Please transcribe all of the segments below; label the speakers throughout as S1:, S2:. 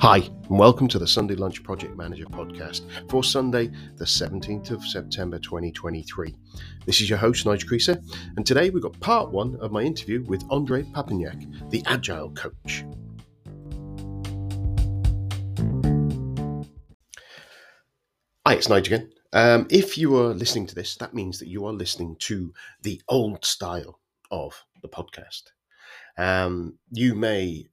S1: Hi, and welcome to the Sunday Lunch Project Manager podcast for Sunday, the 17th of September 2023. This is your host, Nigel Creaser, and today we've got part one of my interview with Ondrej Papanek, the Agile Coach. Hi, it's Nigel again. Um, if you are listening to this, that means that you are listening to the old style of the podcast. Um, you may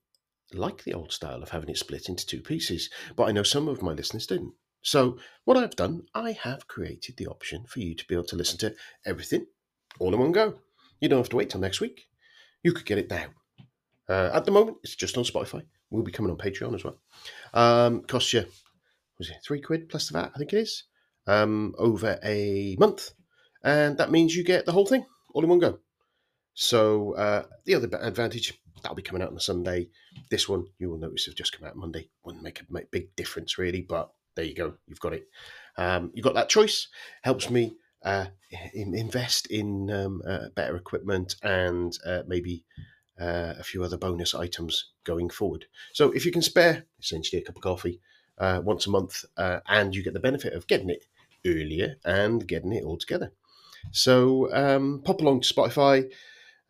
S1: like the old style of having it split into two pieces, but I know some of my listeners didn't. So, what I've done, I have created the option for you to be able to listen to everything all in one go. You don't have to wait till next week. You could get it now. Uh, at the moment, it's just on Spotify. We'll be coming on Patreon as well. Um, costs you, was it three quid plus the VAT? I think it is. Um, over a month, and that means you get the whole thing all in one go. So uh, the other advantage that'll be coming out on a Sunday. This one you will notice have just come out Monday. Wouldn't make a make big difference really, but there you go. You've got it. Um, you've got that choice. Helps me uh, in, invest in um, uh, better equipment and uh, maybe uh, a few other bonus items going forward. So if you can spare essentially a cup of coffee uh, once a month, uh, and you get the benefit of getting it earlier and getting it all together. So um, pop along to Spotify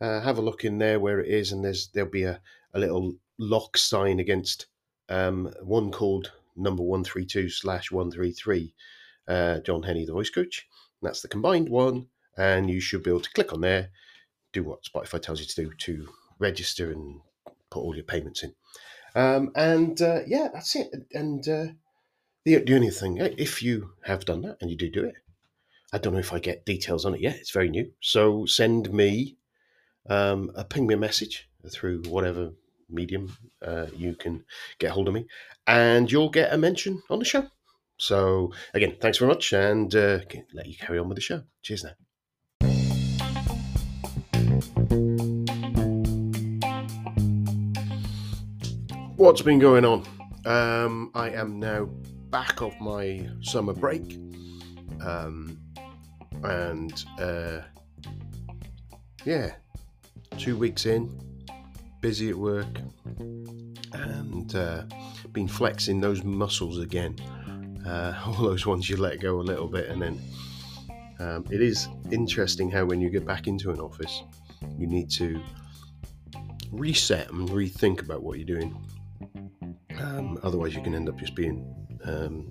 S1: uh, have a look in there where it is, and there's there'll be a, a little lock sign against um, one called number one three two slash one three three. Uh, John Henny, the voice coach. And that's the combined one, and you should be able to click on there, do what Spotify tells you to do to register and put all your payments in. Um, and uh, yeah, that's it. And uh, the, the only thing, if you have done that and you do do it, I don't know if I get details on it yet. It's very new. So send me um, uh, ping me a message through whatever medium uh, you can get hold of me, and you'll get a mention on the show. So, again, thanks very much, and uh, let you carry on with the show. Cheers now. What's been going on? Um, I am now back off my summer break, um, and uh, yeah, two weeks in, busy at work, and uh, been flexing those muscles again. Uh, all those ones you let go a little bit, and then um, it is interesting how when you get back into an office, you need to reset and rethink about what you're doing. Um, otherwise, you can end up just being um,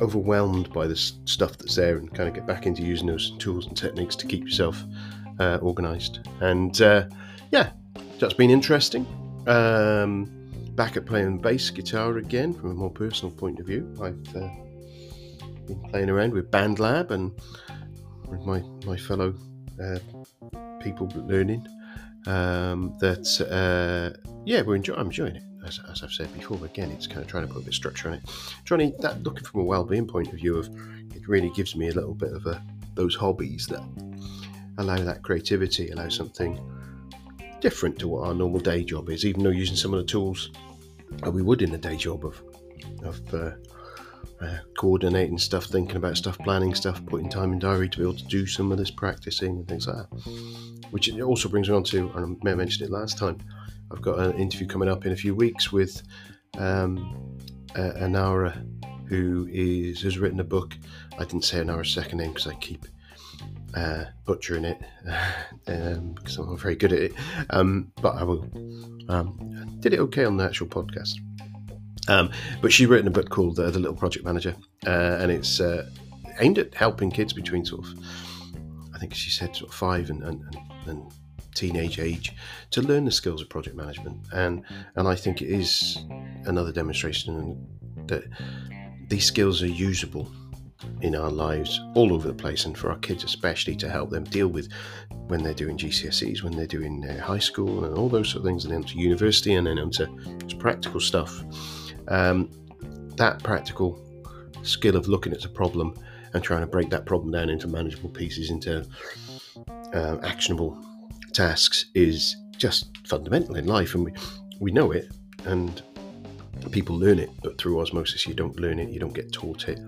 S1: overwhelmed by the stuff that's there and kind of get back into using those tools and techniques to keep yourself uh, organised. And uh, yeah, that's been interesting. Um, back at playing bass guitar again from a more personal point of view. I've uh, been playing around with BandLab and with my, my fellow uh, people learning. Um, that uh, yeah, we're enjoy- I'm enjoying it. As, as, I've said before, again, it's kind of trying to put a bit of structure on it. To that looking from a well-being point of view of it really gives me a little bit of a those hobbies that allow that creativity, allow something different to what our normal day job is, even though using some of the tools that we would in a day job of of uh, uh, coordinating stuff, thinking about stuff, planning stuff, putting time in diary to be able to do some of this practicing and things like that. Which also brings me on to, and I may have mentioned it last time, I've got an interview coming up in a few weeks with um, uh, Anara, who is has written a book. I didn't say Anara's second name because I keep uh, butchering it um, because I'm not very good at it. Um, but I will. Um, did it okay on the actual podcast. Um, but she's written a book called uh, The Little Project Manager, uh, and it's uh, aimed at helping kids between sort of, I think she said sort of five and, and, and teenage age to learn the skills of project management. And and I think it is another demonstration that these skills are usable in our lives all over the place, and for our kids especially to help them deal with when they're doing GCSEs, when they're doing uh, high school, and all those sort of things, and then to university, and then onto practical stuff. Um, that practical skill of looking at a problem and trying to break that problem down into manageable pieces, into uh, actionable tasks, is just fundamental in life, and we we know it, and people learn it, but through osmosis, you don't learn it, you don't get taught it.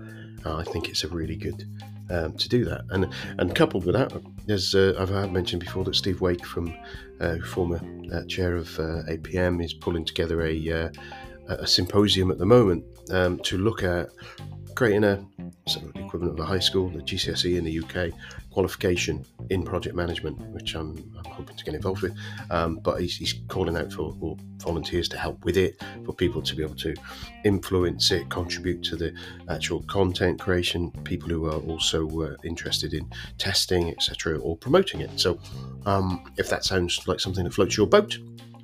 S1: Uh, I think it's a really good um, to do that. And and coupled with that, there's uh, I've mentioned before that Steve Wake from uh, former uh, chair of uh, APM is pulling together a uh, a symposium at the moment um, to look at creating a sort of equivalent of a high school, the GCSE in the UK, qualification in project management, which I'm, I'm hoping to get involved with. Um, but he's, he's, calling out for, volunteers to help with it, for people to be able to influence it, contribute to the actual content creation, people who are also uh, interested in testing, etc., or promoting it. So, um, if that sounds like something that floats your boat,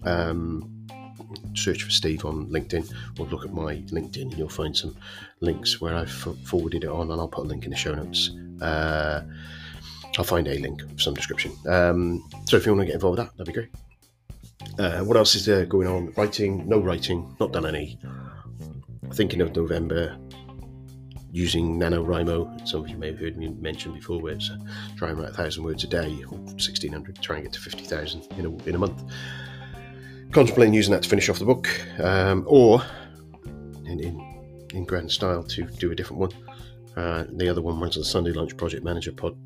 S1: um, search for Steve on LinkedIn or look at my LinkedIn and you'll find some links where I've forwarded it on and I'll put a link in the show notes. Uh, I'll find a link of some description. Um, so if you want to get involved with that, that'd be great. Uh, what else is there going on? Writing, no writing, not done any. Thinking of November, using NaNoWriMo. Some of you may have heard me mention before, where it's uh, try and write a thousand words a day, or 1600, try and get to 50,000 in a, in a month. Contemplating using that to finish off the book, um, or in, in, in grand style to do a different one. Uh, the other one was the Sunday Lunch Project Manager pod,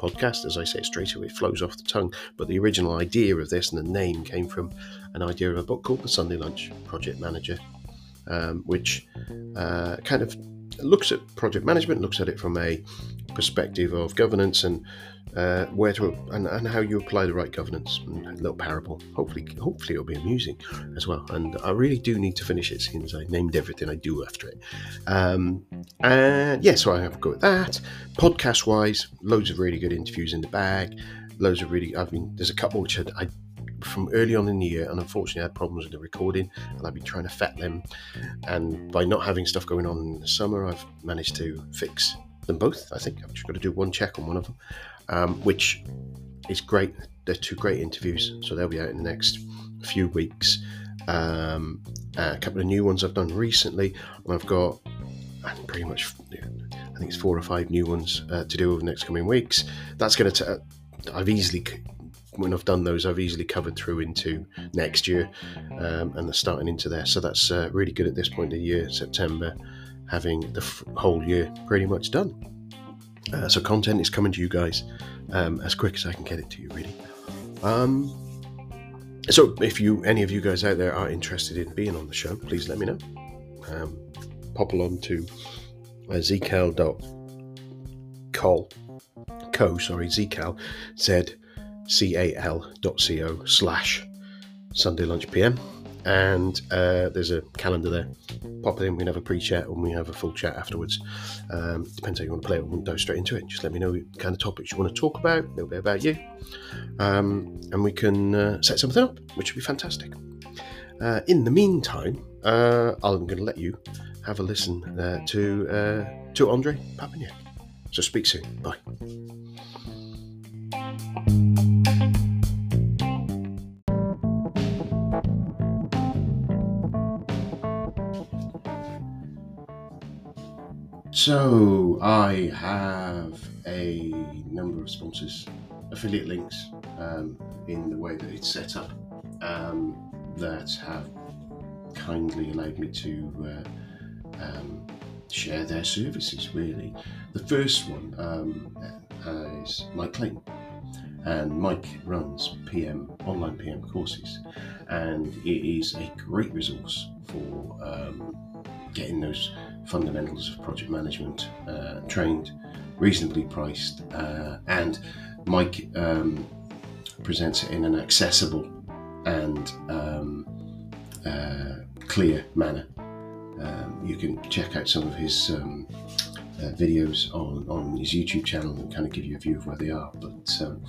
S1: podcast. As I say, straight away it flows off the tongue. But the original idea of this and the name came from an idea of a book called The Sunday Lunch Project Manager, um, which uh, kind of looks at project management, looks at it from a perspective of governance and uh, where to and, and, how you apply the right governance. A little parable. Hopefully, hopefully it'll be amusing as well. And I really do need to finish it since I named everything I do after it. Um, and yeah, so I have a go at that. Podcast wise, loads of really good interviews in the bag. Loads of really. I mean, there's a couple which I, I from early on in the year, and unfortunately I had problems with the recording, and I've been trying to fet them. And by not having stuff going on in the summer, I've managed to fix them both. I think I've just got to do one check on one of them, um, which is great. They're two great interviews, so they'll be out in the next few weeks. Um, a couple of new ones I've done recently, and I've got pretty much, I think it's four or five new ones uh, to do over the next coming weeks. That's going to, I've easily when I've done those, I've easily covered through into next year, um, and they're starting into there. So that's uh, really good at this point of the year, September, having the f- whole year pretty much done. Uh, so content is coming to you guys um, as quick as I can get it to you, really. Um, so if you, any of you guys out there, are interested in being on the show, please let me know. Um, pop along to uh, zcal.col, co, sorry, zcal, z c a l dot co slash Sunday lunch PM and uh, there's a calendar there. Pop it in. We can have a pre-chat and we have a full chat afterwards. Um, depends how you want to play it. We will go straight into it. Just let me know the kind of topics you want to talk about, a little bit about you, um, and we can uh, set something up, which would be fantastic. Uh, in the meantime, uh, I'm going to let you have a listen uh, to uh, to Ondrej Papanek. So speak soon. Bye. So I have a number of sponsors, affiliate links um, in the way that it's set up um, that have kindly allowed me to uh, um, share their services. Really, the first one um, is Mike Clayton, and Mike runs PM online PM courses, and it is a great resource for um, getting those fundamentals of project management uh, trained, reasonably priced, uh, and Mike um, presents it in an accessible and um, uh, clear manner. Um, you can check out some of his um, uh, videos on, on his YouTube channel and kind of give you a view of where they are. But um,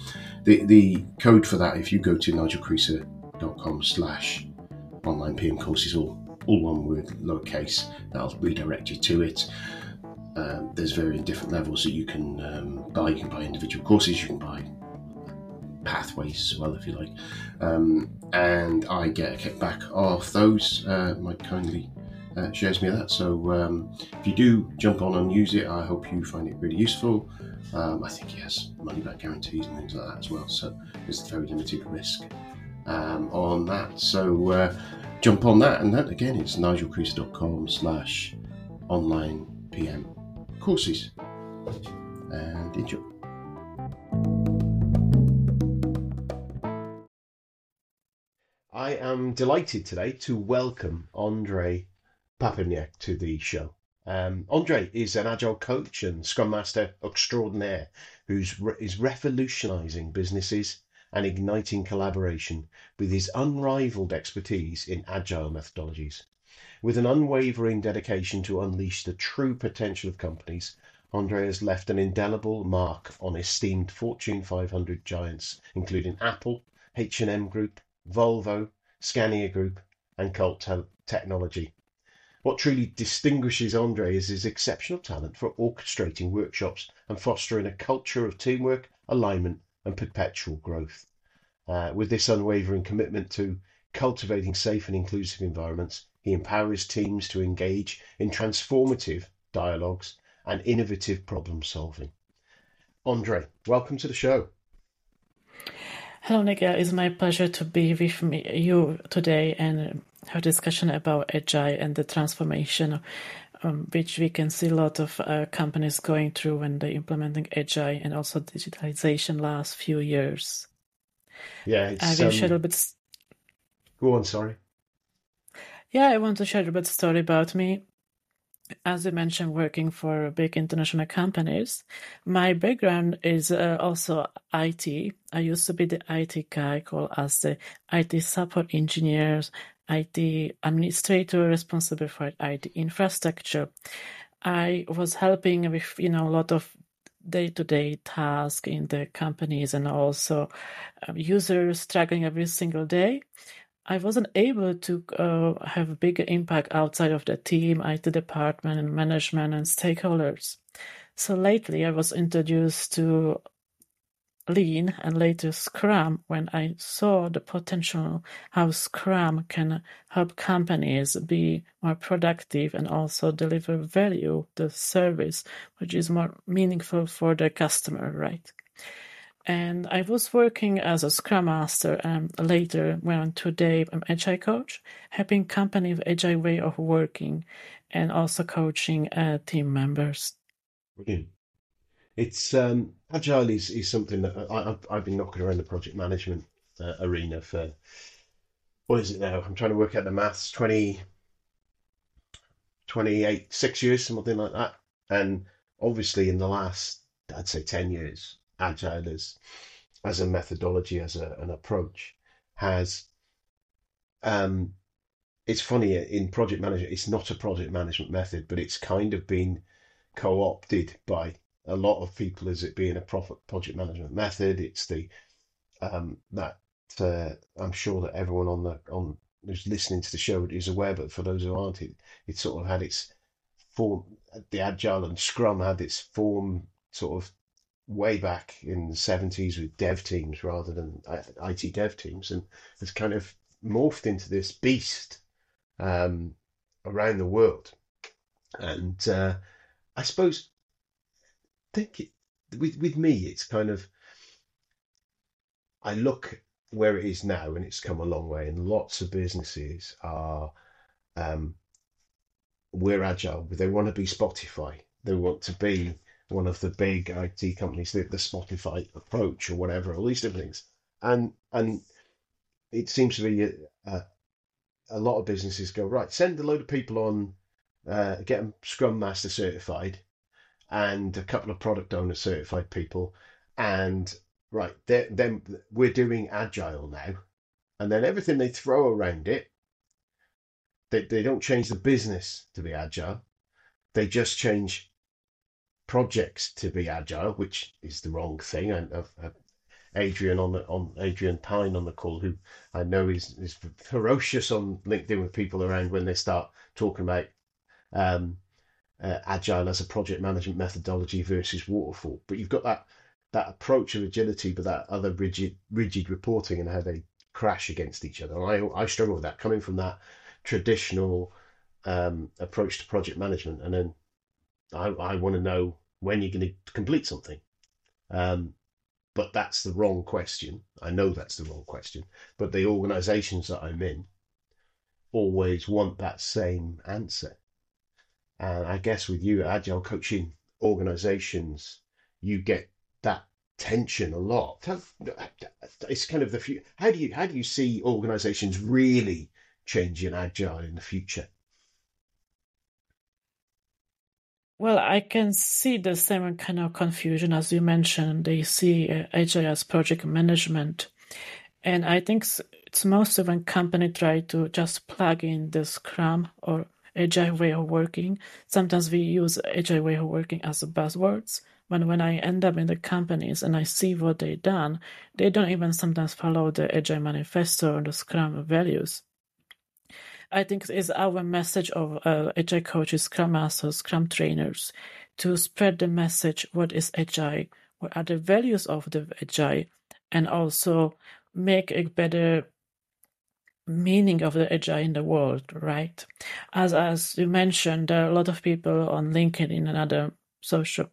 S1: the, the code for that, if you go to nigelcreaser.com slash online PM courses, all all one word, lowercase. That'll redirect you to it. Um, there's varying different levels that you can um, buy. You can buy individual courses. You can buy pathways as well, if you like. Um, and I get a kickback off those. Uh, Mike kindly uh, shares me that. So um, if you do jump on and use it, I hope you find it really useful. Um, I think he has money back guarantees and things like that as well. So there's very limited risk um, on that. So uh, jump on that. And that again, it's nigelcreaser.com slash online PM courses. And enjoy. I
S2: am delighted today to welcome Ondrej Papanek to the show. Um, Ondrej is an agile coach and scrum master extraordinaire who's re- is revolutionizing businesses and igniting collaboration with his unrivaled expertise in agile methodologies. With an unwavering dedication to unleash the true potential of companies, Ondrej has left an indelible mark on esteemed Fortune 500 giants, including Apple, H&M Group, Volvo, Scania Group, and Colt Technology. What truly distinguishes Ondrej is his exceptional talent for orchestrating workshops and fostering a culture of teamwork, alignment, and perpetual growth. Uh, with this unwavering commitment to cultivating safe and inclusive environments, he empowers teams to engage in transformative dialogues and innovative problem solving. Ondrej, welcome to the show.
S3: Hello, Nick. It's my pleasure to be with me, you today and have discussion about Agile and the transformation, um, which we can see a lot of uh, companies going through when they're implementing Agile and also digitalization last few years.
S2: Yeah,
S3: I will um, share a little bit.
S2: Go on, sorry.
S3: Yeah, I want to share a little bit story about me as you mentioned, working for big international companies, my background is uh, also IT. I used to be the IT guy, called as the IT support engineers, IT administrator responsible for IT infrastructure. I was helping with you know a lot of day-to-day tasks in the companies and also uh, users struggling every single day I wasn't able to uh, have a bigger impact outside of the team, IT department, and management and stakeholders. So lately, I was introduced to Lean and later Scrum when I saw the potential how Scrum can help companies be more productive and also deliver value, the service, which is more meaningful for the customer, right? and I was working as a Scrum Master and later went today I'm Agile Coach, helping company with Agile way of working and also coaching uh, team members.
S2: Brilliant. It's um, Agile is, is something that I, have I've been knocking around the project management uh, arena for, what is it now? I'm trying to work out the maths, 20, 28, six years, something like that. And obviously in the last, I'd say 10 years, agile as as a methodology, as a, an approach, has um, it's funny in project management. It's not a project management method, but it's kind of been co-opted by a lot of people as it being a profit project management method. It's the um, that uh, I'm sure that everyone on the on who's listening to the show is aware, but for those who aren't, it it sort of had its form. The agile and Scrum had its form sort of way back in the 70s with dev teams rather than uh, IT dev teams and has kind of morphed into this beast um, around the world. And uh, I suppose, think it, with, with me, it's kind of, I look where it is now and it's come a long way and lots of businesses are, um, we're agile, they want to be Spotify. They want to be one of the big IT companies, the, the Spotify approach or whatever, all these different things. And and it seems to be a, a, a lot of businesses go right, send a load of people on, uh, get them Scrum Master certified, and a couple of product owner certified people, and right then we're doing agile now, and then everything they throw around it, they they don't change the business to be agile, they just change projects to be agile, which is the wrong thing. And uh, Adrian on the on Adrian Pine on the call, who I know is is ferocious on LinkedIn with people around when they start talking about um, uh, agile as a project management methodology versus waterfall. But you've got that that approach of agility, but that other rigid rigid reporting and how they crash against each other. And I I struggle with that coming from that traditional um, approach to project management, and then I I want to know when you're going to complete something. Um, but that's the wrong question. I know that's the wrong question. But the organizations that I'm in always want that same answer. And I guess with you, agile coaching organizations, you get that
S1: tension a lot. It's kind of the future. How do you how do you see organisations really changing agile in the future?
S3: Well, I can see the same kind of confusion as you mentioned. They see uh, agile as project management, and I think it's mostly when company try to just plug in the Scrum or agile way of working. Sometimes we use agile way of working as buzzwords, when when I end up in the companies and I see what they done, they don't even sometimes follow the Agile Manifesto or the Scrum values. I think it's our message of uh, Agile coaches, Scrum Masters, Scrum trainers to spread the message what is Agile, what are the values of the Agile, and also make a better meaning of the agile in the world right as as you mentioned there are a lot of people on linkedin and other social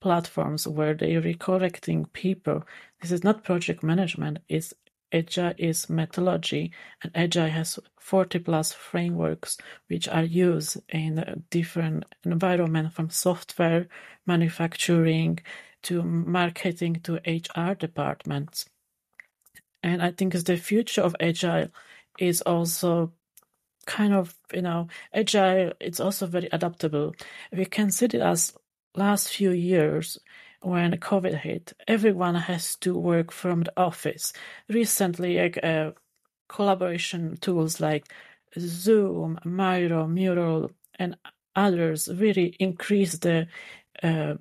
S3: platforms where they're recorrecting people. This is not project management, it's Agile is methodology, and Agile has 40 plus frameworks which are used in different environments from software, manufacturing, to marketing, to HR departments. And I think it's the future of Agile is also kind of, you know, Agile, it's also very adaptable. We can see it as last few years when COVID hit, everyone has to work from the office. Recently, like, uh, collaboration tools like Zoom, Miro, Mural, and others really increased the uh,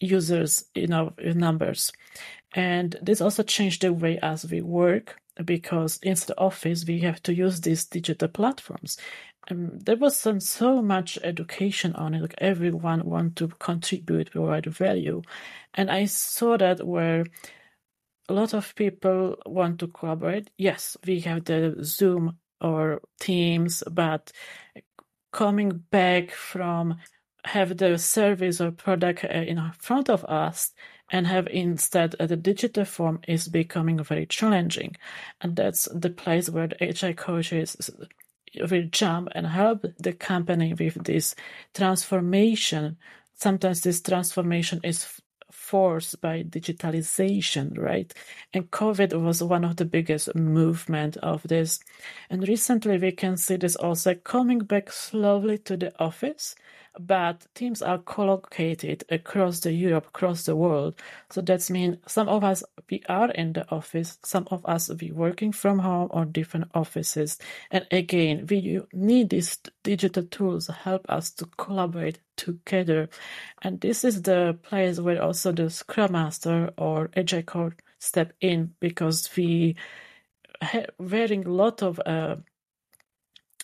S3: users you know numbers and this also changed the way as we work because in the office we have to use these digital platforms um, there was some, so much education on it. Like everyone want to contribute, provide value, and I saw that where a lot of people want to collaborate. Yes, we have the Zoom or Teams, but coming back from have the service or product uh, in front of us and have instead uh, the digital form is becoming very challenging and that's the place where the agile coaches will jump and help the company with this transformation. Sometimes this transformation is forced by digitalization, right? And COVID was one of the biggest movement of this. And recently we can see this also coming back slowly to the office but teams are collocated across the Europe, across the world. So that means some of us we are in the office, some of us we working from home or different offices. And again, we need these digital tools to help us to collaborate together. And this is the place where also the Scrum Master or Agile Coach step in because we wearing a lot of uh,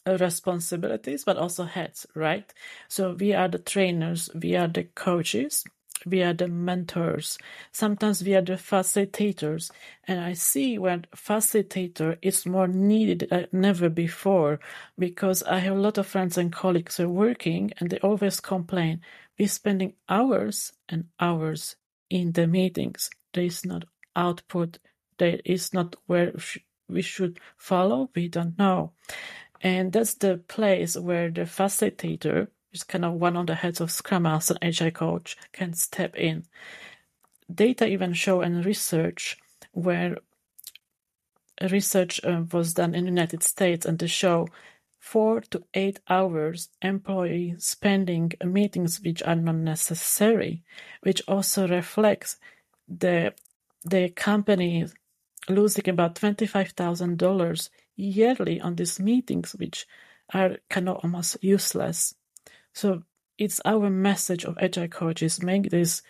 S3: responsibilities, but also heads, right? So we are the trainers, we are the coaches, we are the mentors. Sometimes we are the facilitators. And I see when facilitator is more needed than never before because I have a lot of friends and colleagues who are working and they always complain. We're spending hours and hours in the meetings. There is not output. There is not where we should follow. We don't know. And that's the place where the facilitator, is kind of one of the heads of Scrum Master and Agile Coach, can step in. Data even show and research where research uh, was done in the United States and to show four to eight hours employee spending meetings which are not necessary, which also reflects the the company losing about twenty five thousand dollars yearly on these meetings, which are kind of almost useless. So it's our message of agile coaches make this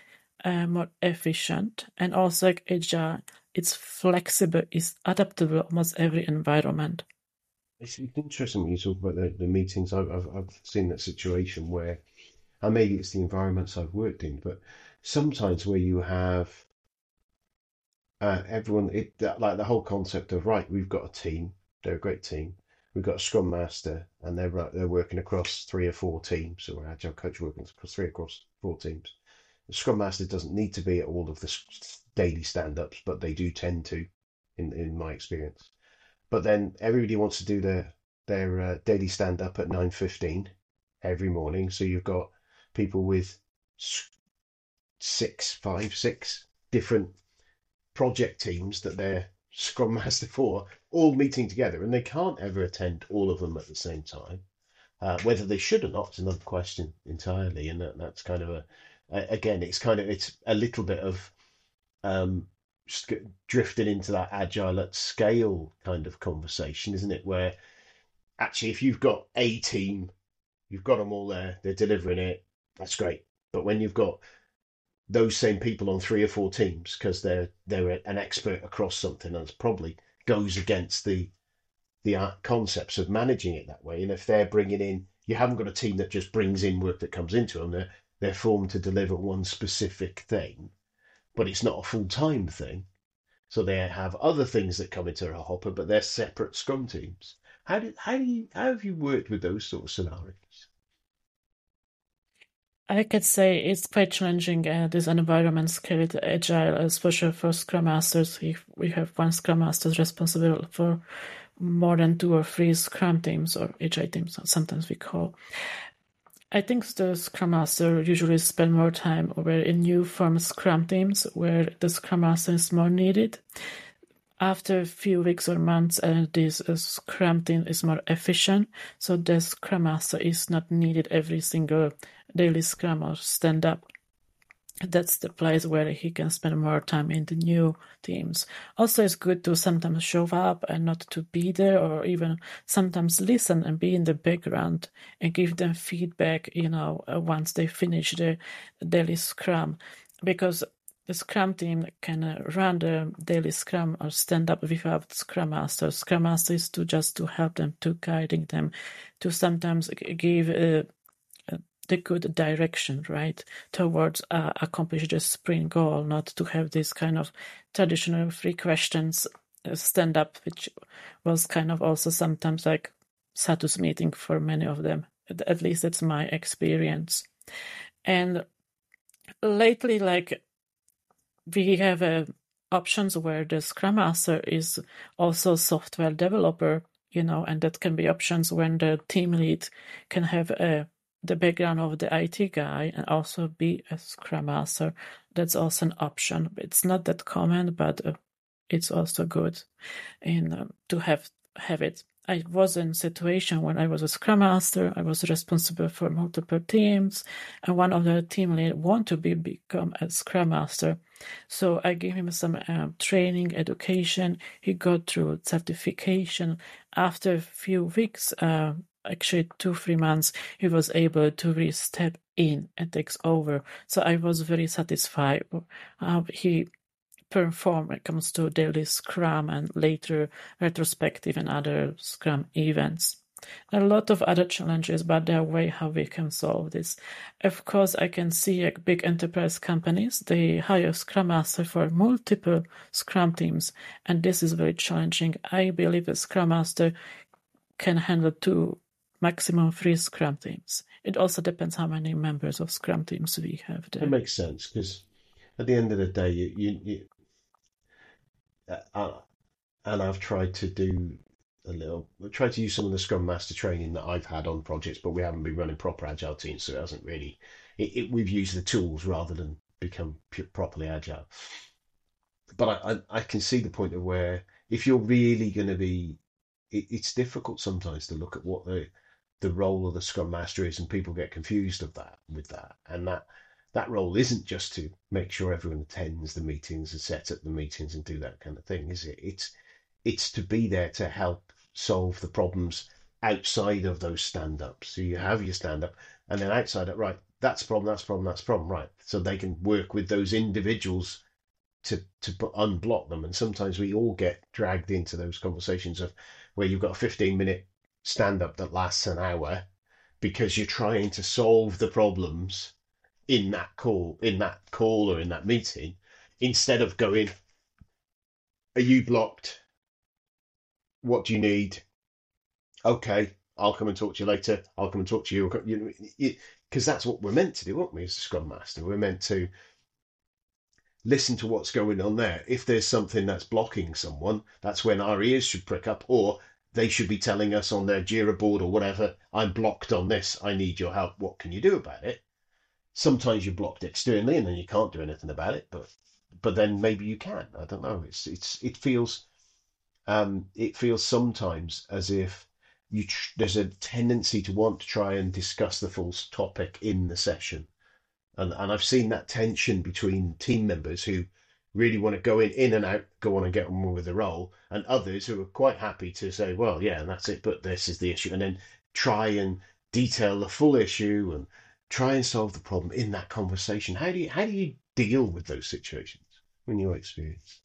S3: uh, more efficient and also agile. It's flexible, it's adaptable almost every environment.
S1: It's, interesting when you talk about the, the meetings. I've, I've, I've seen that situation where, and maybe it's the environments I've worked in, but sometimes where you have uh, everyone, it, like the whole concept of right, we've got a team, they're a great team. We've got a scrum master, and they're they're working across three or four teams. So we're agile coach working across three across four teams. The scrum master doesn't need to be at all of the daily stand-ups, but they do tend to, in in my experience. But then everybody wants to do their their uh, daily stand-up at nine fifteen every morning. So you've got people with six, five, six different
S2: project teams that they're Scrum Master for all meeting together, and they can't ever attend all of them at the same time. Uh, whether they should or not is another question entirely, and that, that's kind of a, again, it's kind of it's a little bit of um, drifting into that agile at scale kind of conversation, isn't it? Where actually, if you've got a team, you've got them all there, they're delivering it, that's great. But when you've got those same people on three or four teams because they're they're an expert across something that's probably goes against the the uh, concepts of managing it that way. And if they're bringing in, you haven't got a team that just brings in work that comes into them. They're they're formed to deliver one specific thing, but it's not a full time thing. So they have other things that come into a hopper, but they're separate scrum teams. How do how do you how have you worked with those sort of scenarios?
S3: I could say it's quite challenging uh, this environment scaled agile, especially for Scrum Masters. If we have one Scrum Master responsible for more than two or three Scrum teams or agile teams, sometimes we call. I think the Scrum Master usually spend more time over in new form Scrum teams where the Scrum Master is more needed. After a few weeks or months, uh, this uh, Scrum team is more efficient, so the Scrum Master is not needed every single daily scrum or stand up that's the place where he can spend more time in the new teams. Also, it's good to sometimes show up and not to be there, or even sometimes listen and be in the background and give them feedback. You know, uh, once they finish the daily scrum, because the scrum team can uh, run the daily scrum or stand up without scrum master. Scrum master is to just to help them, to guiding them, to sometimes give. Uh, the good direction, right, towards uh, accomplish the sprint goal, not to have this kind of traditional three questions uh, stand up, which was kind of also sometimes like status meeting for many of them. At least that's my experience. And lately, like we have uh, options where the Scrum Master is also software developer, you know, and that can be options when the team lead can have a the background of the IT guy and also be a Scrum Master. That's also an option. It's not that common, but uh, it's also good in uh, to have have it. I was in a situation when I was a Scrum Master. I was responsible for multiple teams, and one of the team lead wanted to be become a Scrum Master. So I gave him some um, training, education. He got through certification. After a few weeks, uh, actually two three months he was able to really step in and takes over so i was very satisfied how he performed when it comes to daily scrum and later retrospective and other scrum events there are a lot of other challenges, but there are ways how we can solve this. Of course, I can see like big enterprise companies, they hire Scrum Master for multiple Scrum teams, and this is very challenging. I believe a Scrum Master can handle two maximum three Scrum teams. It also depends how many members of Scrum teams we have there.
S2: It makes sense because at the end of the day, you, you, you uh, uh, and I've tried to do a little, tried to use some of the Scrum Master training that I've had on projects, but we haven't been running proper agile teams, so it hasn't really. It, it, we've used the tools rather than become properly agile. But I, I, I can see the point of where if you're really going to be, it, it's difficult sometimes to look at what the the role of the scrum master is and people get confused of that with that. And that that role isn't just to make sure everyone attends the meetings and set up the meetings and do that kind of thing is it? It's it's to be there to help solve the problems outside of those stand-ups. So you have your stand-up and then outside it right that's problem that's problem that's problem right. So they can work with those individuals to to unblock them. And sometimes we all get dragged into those conversations of where you've got a 15 minute stand up that lasts an hour because you're trying to solve the problems in that call in that call or in that meeting instead of going are you blocked? What do you need? Okay i'll come and talk to you later. I'll come and talk to you. Because that's what we're meant to do aren't we as a scrum master? We're meant to listen to what's going on there. If there's something that's blocking someone that's when our ears should prick up or they should be telling us on their Jira board or whatever, I'm blocked on this, I need your help, what can you do about it? Sometimes you're blocked externally and then you can't do anything about it, but but then maybe you can. I don't know. It's it's it feels um, it feels sometimes as if you tr- there's a tendency to want to try and discuss the full topic in the session, and and I've seen that tension between team members who really want to go in in and out, go on and get on with the role, and others who are quite happy to say, well, yeah, and that's it, but this is the issue, and then try and detail the full issue and try and solve the problem in that conversation. How do you how do you deal with those situations in your experience?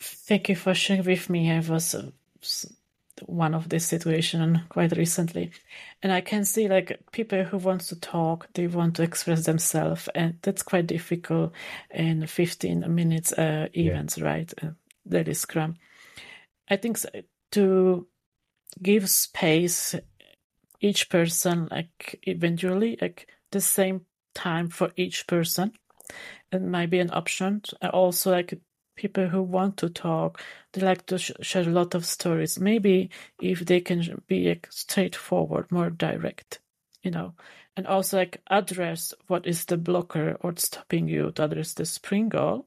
S3: Thank you for sharing with me. I was uh, one of this situation quite recently, and I can see like people who want to talk, they want to express themselves, and that's quite difficult in fifteen minutes uh, events, yeah. right? Uh, daily Scrum. I think so, to give space each person like eventually like the same time for each person it might be an option also like people who want to talk they like to sh- share a lot of stories. Maybe if they can be like, straightforward more direct you know. And also like address what is the blocker or stopping you to address the sprint goal.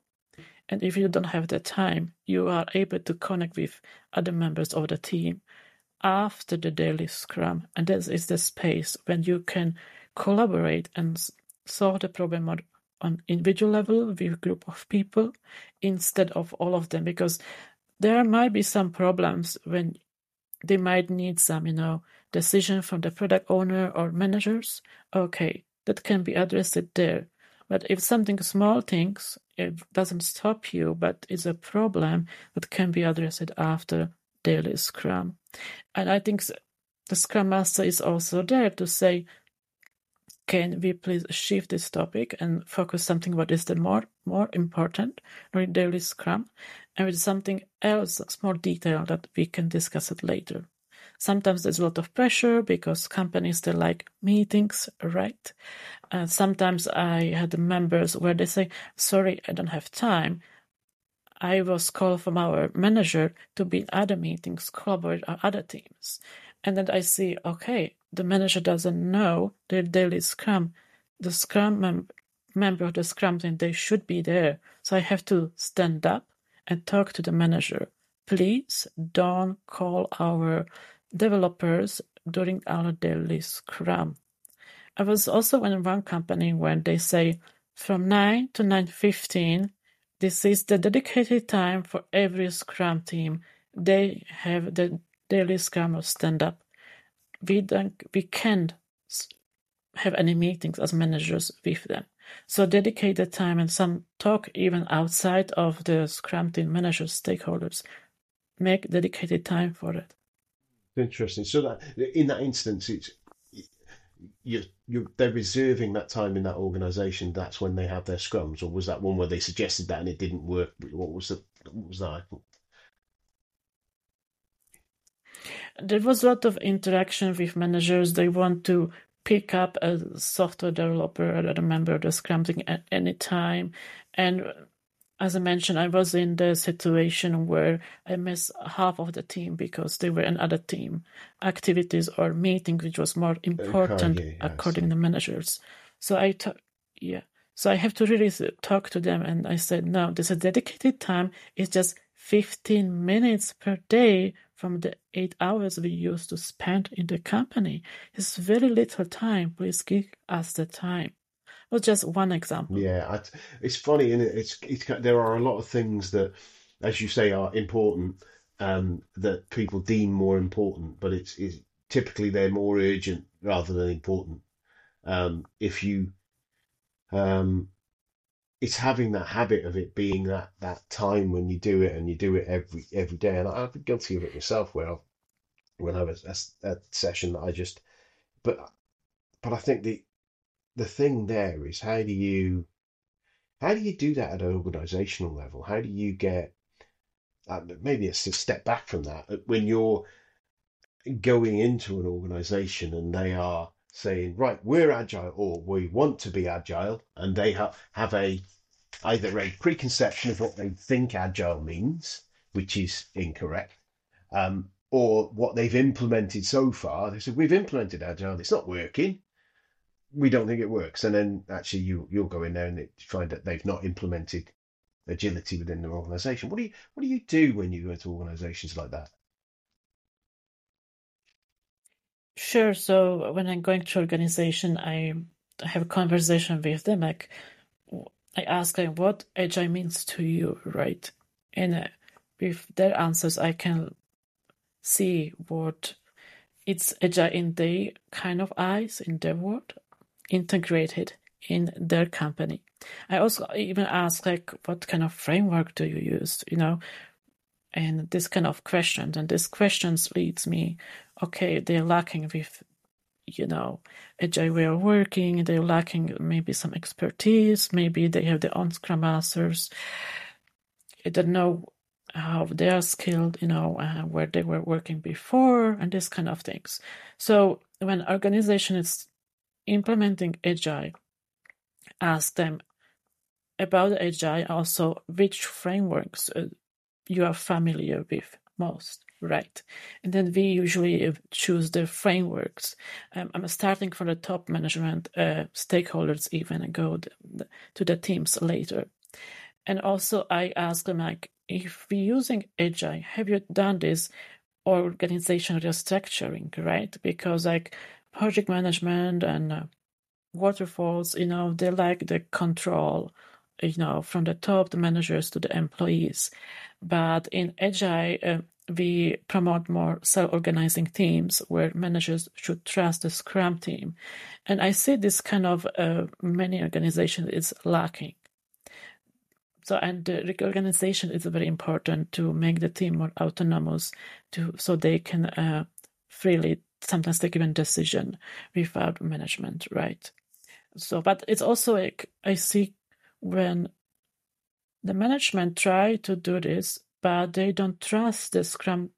S3: And if you don't have the time you are able to connect with other members of the team after the daily scrum. And this is the space when you can collaborate and solve the problem on, on individual level with a group of people instead of all of them because there might be some problems when they might need some you know decision from the product owner or managers. Okay that can be addressed there. But if something small things it doesn't stop you but is a problem that can be addressed after daily scrum. And i think the scrum master is also there to say can we please shift this topic and focus something what is the more more important? During daily scrum. And with something else more detail that we can discuss it later. Sometimes there's a lot of pressure because companies still like meetings right? Uh, sometimes i had members where they say sorry i don't have time. I was called from our manager to be in other meetings, collaborate with other teams. And then I see, okay, the manager doesn't know their daily scrum. The scrum mem- member of the scrum team, they should be there. So I have to stand up and talk to the manager. Please don't call our developers during our daily scrum. I was also in one company when they say from 9 to 9.15 this is the dedicated time for every Scrum team. They have the daily Scrum or stand up. We don't, we can't have any meetings as managers with them. So dedicated time and some talk even outside of the Scrum team managers, stakeholders. Make dedicated time for it.
S2: Interesting. So that in that instance, it's you you they're reserving that time in that organisation. That's when they have their scrums, or was that one where they suggested that and it didn't work? What was the what was that?
S3: There was a lot of interaction with managers. They want to pick up a software developer or a member of the Scrum team at any time, and as I mentioned, I was in the situation where I missed half of the team because they were in other team activities or meetings, which was more important yes. according to the managers. So I I, t- yeah, so I have to really talk to them, and I said, no, this is dedicated time. It's just 15 minutes per day from the eight hours we used to spend in the company. It's very little time. Please give us the time was just one example.
S2: Yeah, it's funny, and it? it's it's there are a lot of things that, as you say, are important um, that people deem more important, but it's, it's typically they're more urgent rather than important. Um, if you, um, it's having that habit of it being that that time when you do it and you do it every every day, and I've been guilty of it myself. Where when I was a, a session that I just, but but I think the the thing there is how do you how do you do that at an organizational level? How do you get uh, maybe it's a step back from that when you're going into an organization and they are saying right we're agile or we want to be agile and they have have a either a preconception of what they think agile means which is incorrect um, or what they've implemented so far they said we've implemented agile it's not working
S1: we don't think it works, and then actually you you'll go in there and find that they've not implemented agility within their organization. What do you what do you do when you go to organizations like that?
S3: Sure. So when I'm going to organization, I have a conversation with them. Like I ask them what agile means to you, right? And uh, with their answers, I can see what it's agile in their kind of eyes, in their world, integrated in their company. I also even ask like, what kind of framework do you use? You know, and this kind of questions. And these questions leads me, okay, they're lacking with, you know, agile way of working. They're lacking maybe some expertise. Maybe they have their own scrum masters. I don't know how they are skilled, you know, uh, where they were working before, and this kind of things. So when organization is implementing agile, ask them about agile also which frameworks uh, you are familiar with most right? And then we usually choose the frameworks. Um, i'm starting from the top management uh, stakeholders even and go the, to the teams later. And also i ask them like if we're using agile have you done this organization restructuring? Right? Because like project management and uh, waterfalls you know they like the control you know from the top the managers to the employees. But in agile uh, we promote more self-organizing teams where managers should trust the scrum team. And i see this kind of uh, many organizations is lacking. So and the reorganization is very important to make the team more autonomous to so they can uh, freely sometimes take even decision without management right? So but it's also like i see when the management try to do this, but they don't trust the Scrum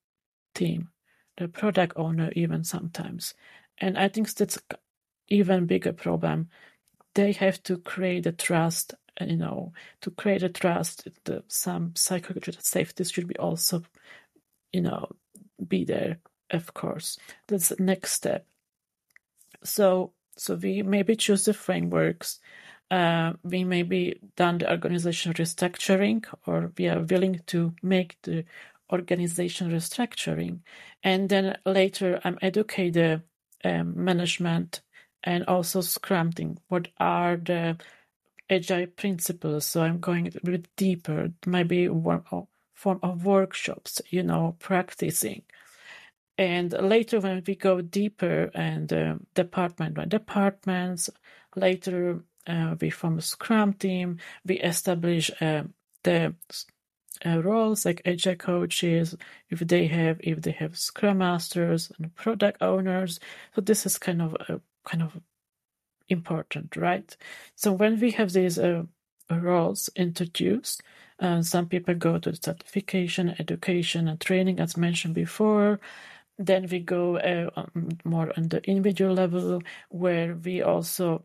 S3: team, the product owner, even sometimes. And I think that's even bigger problem. They have to create a trust, you know, to create a trust, the, some psychological safety should be also, you know, be there, of course. That's the next step. So, so we maybe choose the frameworks uh, we may be done the organization restructuring or we are willing to make the organization restructuring. And then later i'm educate the um, management and also scrumping what are the agile principles? So i'm going a bit deeper maybe one form of workshops you know practicing. And later when we go deeper and uh, department by departments later uh, we form a Scrum team. We establish uh, the uh, roles like agile coaches, if they have if they have Scrum masters and product owners. So this is kind of a, kind of important, right? So when we have these uh, roles introduced, uh, some people go to certification, education, and training, as mentioned before. Then we go uh, more on the individual level, where we also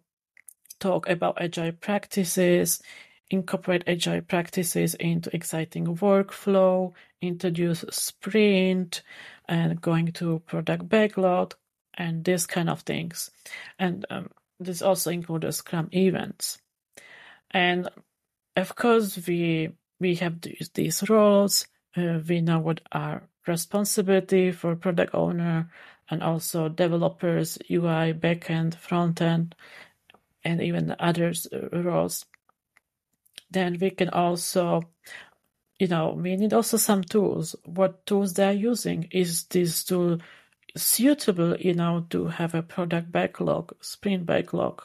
S3: talk about agile practices, incorporate agile practices into exciting workflow, introduce sprint, and going to product backlog, and this kind of things. And um, this also includes Scrum events. And of course, we we have these, roles. Uh, we know what our responsibility for product owner and also developers, UI, backend, frontend, and even other uh, roles, then we can also, you know, we need also some tools. What tools they are using? Is this tool suitable, you know, to have a product backlog, sprint backlog?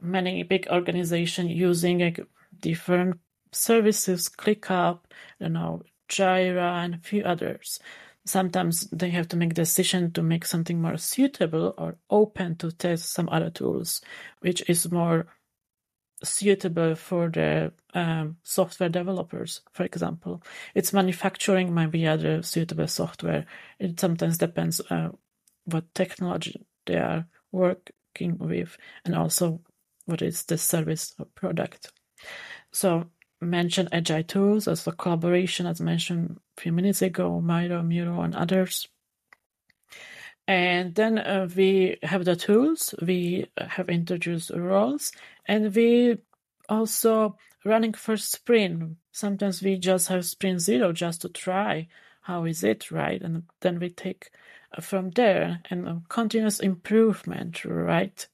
S3: Many big organizations using a different services, ClickUp, you know, Jira, and a few others sometimes they have to make decision to make something more suitable or open to test some other tools, which is more suitable for the um, software developers, for example. It's manufacturing might be other suitable software. It sometimes depends uh, what technology they are working with and also what is the service or product. So mentioned agile tools as the collaboration as mentioned a few minutes ago, Miro, Miro, and others. And then uh, we have the tools, we have introduced roles, and we also running first sprint. Sometimes we just have sprint zero just to try how is it, right? And then we take uh, from there and continuous improvement, right?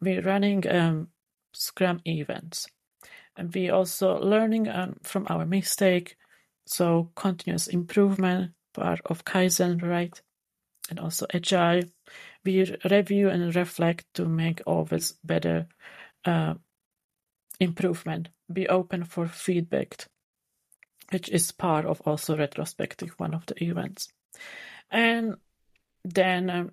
S3: We're running um, Scrum events. And we also learning um, from our mistake. So continuous improvement, part of Kaizen, right? And also Agile. We review and reflect to make always better uh, improvement. Be open for feedback, which is part of also retrospective, one of the events. And then um,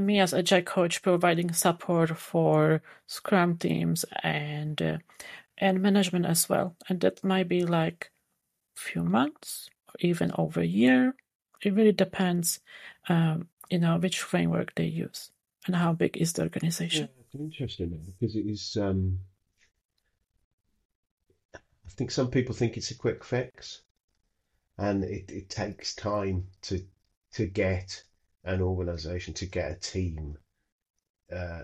S3: me as agile coach providing support for scrum teams and uh, and management as well. And that might be like a few months or even over a year. It really depends um, you know which framework they use and how big is the organization.
S2: Yeah, interesting because it is um, i think some people think it's a quick fix and it, it takes time to to get an organization to get a team uh,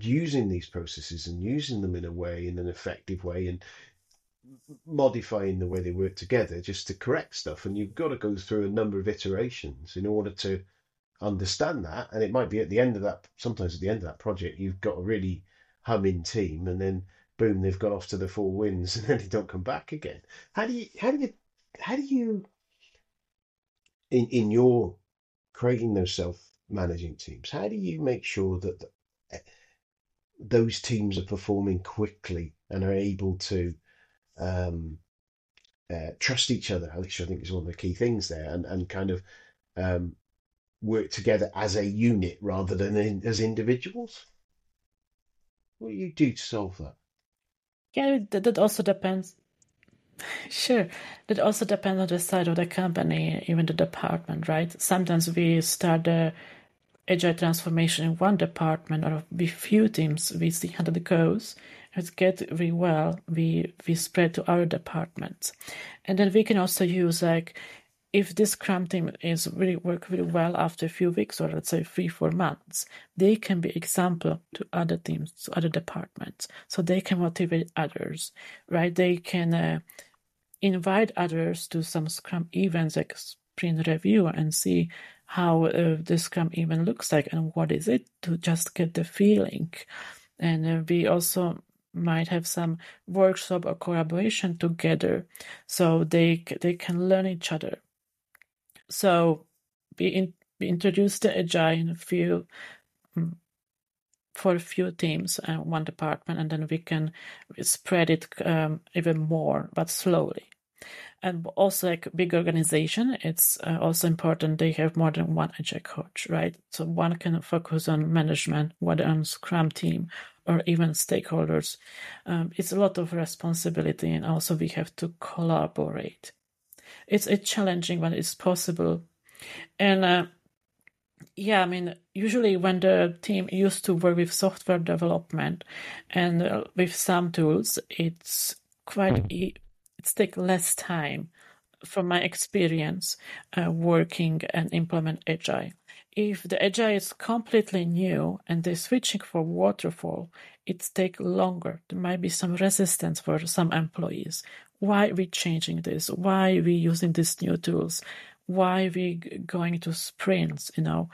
S2: using these processes and using them in a way in an effective way and modifying the way they work together just to correct stuff. And you've got to go through a number of iterations in order to understand that. And it might be at the end of that sometimes at the end of that project you've got a really humming team and then boom they've gone off to the four winds and then they don't come back again. How do you how do you how do you in in your creating those self-managing teams, how do you make sure that the, those teams are performing quickly and are able to um, uh, trust each other, which I think is one of the key things there, and, and kind of um, work together as a unit rather than in, as individuals? What do you do to solve that?
S3: Yeah, that also depends Sure. That also depends on the side of the company, even the department, right? Sometimes we start the agile transformation in one department or with few teams. We see how that goes. It gets really well. We we spread to other departments, and then we can also use like if this Scrum team is really work really well after a few weeks or let's say three four months, they can be example to other teams, to other departments, so they can motivate others, right? They can. Uh, invite others to some Scrum events like sprint review and see how uh, the Scrum event looks like and what is it to just get the feeling. And uh, we also might have some workshop or collaboration together so they they can learn each other. So we, in, we introduced the agile in a few for a few teams and one department and then we can spread it um, even more but slowly and also like big organization it's uh, also important they have more than one agile coach right? So one can focus on management whether on scrum team or even stakeholders. Um, it's a lot of responsibility and also we have to collaborate. It's a challenging when it's possible. And uh, yeah i mean usually when the team used to work with software development and uh, with some tools it's quite hmm. e- it's take less time from my experience uh, working and implement agile if the agile is completely new and they're switching for waterfall it take longer. There might be some resistance for some employees. Why we changing this? Why we using these new tools? Why we going to sprints you know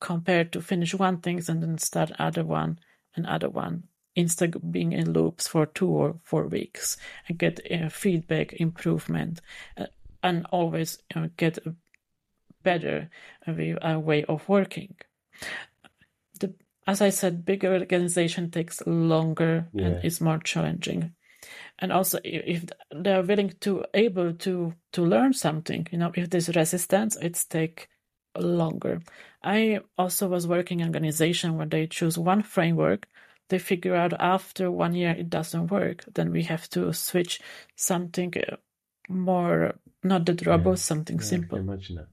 S3: compared to finish one thing and then start other one and other one instead of being in loops for two or four weeks. And get uh, feedback improvement uh, and always uh, get a better uh, way of working. The, as i said bigger organization takes longer yeah. and is more challenging. And also if they're willing to able to to learn something you know if there's resistance it's take longer. I also was working in organization where they choose one framework they figure out after one year it doesn't work, then we have to switch something uh, more, not that robust, yeah. something
S2: yeah,
S3: simple.
S2: Imagine that.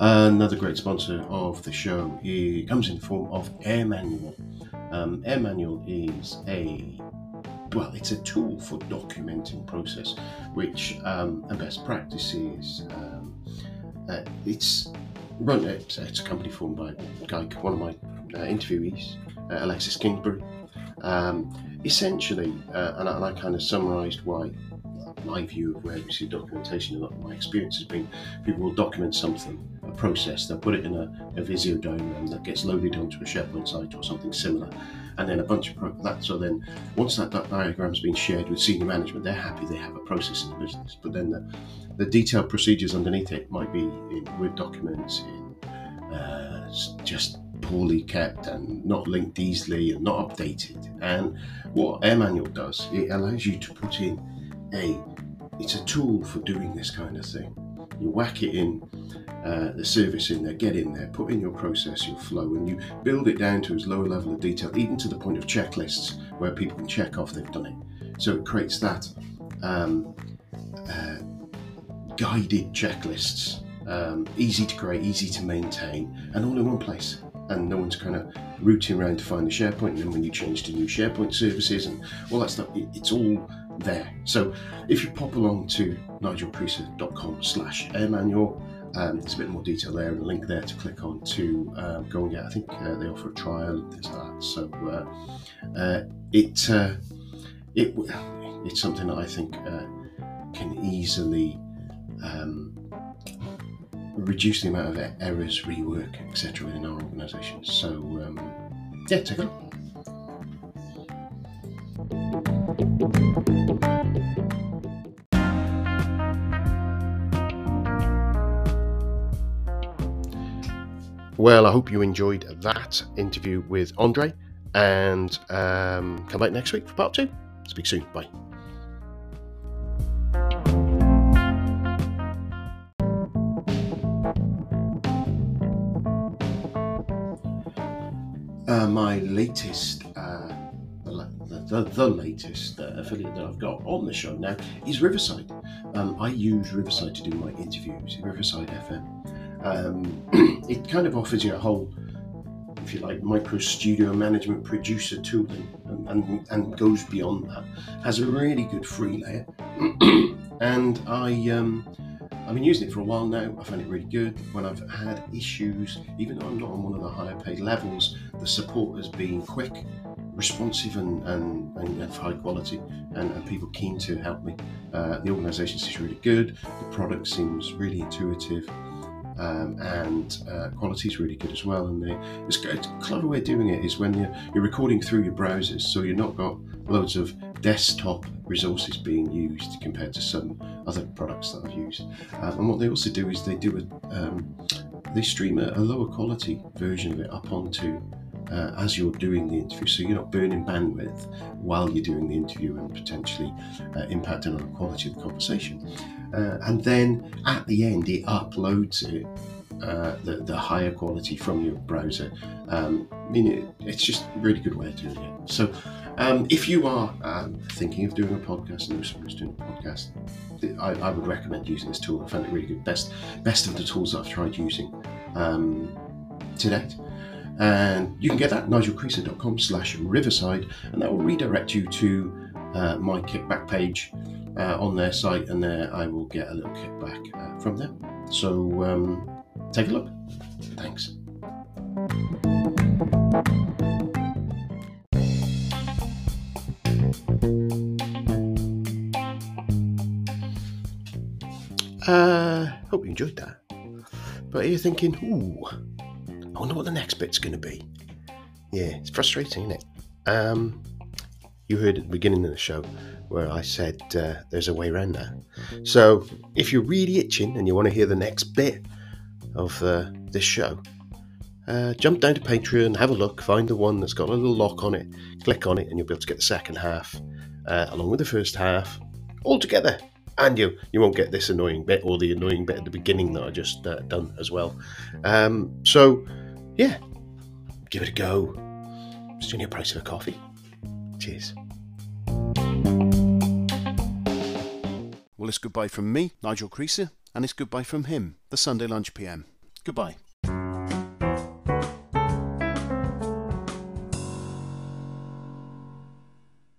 S2: Another great sponsor of the show it comes in the form of Air Manual. Um, Air Manual is a
S1: well, it's a tool for documenting process, which um, and best practices. Um, uh, it's run. It's, it's, a company formed by guy, one of my uh, interviewees, uh, Alexis Kingsbury. Um, essentially, uh, and, I, and I kind of summarised why my view of where we see documentation and my experience has been people will document something, a process, they'll put it in a, a Visio diagram that gets loaded onto a SharePoint site or something similar, and then a bunch of that. So then, once that, that diagram's been shared with senior management, they're happy they have a process in the business. But then the, the detailed procedures underneath it might be in Word documents, in uh, just poorly kept and not linked easily and not updated. And what Air Manual does, it allows you to put in a it's a tool for doing this kind of thing. You whack it in, uh, the service in there, get in there, put in your process, your flow, and you build it down to as low a level of detail, even to the point of checklists where people can check off they've done it. So it creates that um, uh, guided checklists, um, easy to create, easy to maintain, and all in one place. And no one's kind of rooting around to find the SharePoint. And then when you change to new SharePoint services and all that stuff, it's all there. So if you pop along to nigelcreaser.com slash airmanual, um, there's a bit more detail there and a link there to click on to um, go and get. I think uh, they offer a trial and things like that. So uh, uh, it uh, it it's something that I think uh, can easily um, reduce the amount of errors, rework, etc. within our organisation. So um, yeah, take a look. Well, I hope you enjoyed that interview with Ondrej and um, come back next week for part two. Speak soon. Bye. Uh, my latest the, the latest uh, affiliate that I've got on the show now is Riverside. Um, I use Riverside to do my interviews, Riverside FM. Um, it kind of offers you a whole, if you like, micro studio management producer tooling and, and, and goes beyond that. Has a really good free layer. and I. Um, I've been using it for a while now. I find it really good. When I've had issues, even though I'm not on one of the higher paid levels, the support has been quick responsive and, and, and of high quality and, and, people keen to help me. Uh, the organisation seems really good, the product seems really intuitive. Um, and uh, quality is really good as well. And the, it's, a clever way of doing it is when you're, you're recording through your browsers, so you're not got loads of desktop resources being used compared to some other products that I've used. Uh, and what they also do is they do a um, they stream a, a, lower quality version of it up onto uh, as you're doing the interview, so you're not burning bandwidth while you're doing the interview and potentially uh, impacting on the quality of the conversation. Uh, and then at the end, it uploads it. Uh, the, the higher quality from your browser. Um, I mean, it, it's just a really good way of doing it. So, um, if you are um, thinking of doing a podcast and know someone doing a podcast, I, I, would recommend using this tool. I found it really good. Best, best of the tools that I've tried using um, to date. And you can get that at nigelcreaser.com slash riverside, and that will redirect you to uh, my kickback page uh, on their site, and there I will get a little kickback uh, from them. So um, take a look. Thanks. Uh, hope you enjoyed that. But you're you thinking, ooh, I wonder what the next bit's going to be. Yeah, it's frustrating, isn't it? Um, you heard at the beginning of the show where I said uh, there's a way around that. So if you're really itching and you want to hear the next bit of uh, this show, uh, jump down to Patreon, have a look, find the one that's got a little lock on it, click on it, and you'll be able to get the second half uh, along with the first half all together and you you won't get this annoying bit or the annoying bit at the beginning that I just uh, done as well. Um, so yeah, give it a go. It's only a price of a coffee. Cheers.
S4: Well, it's goodbye from me, Nigel Creaser, and it's goodbye from him, the Sunday Lunch PM. Goodbye.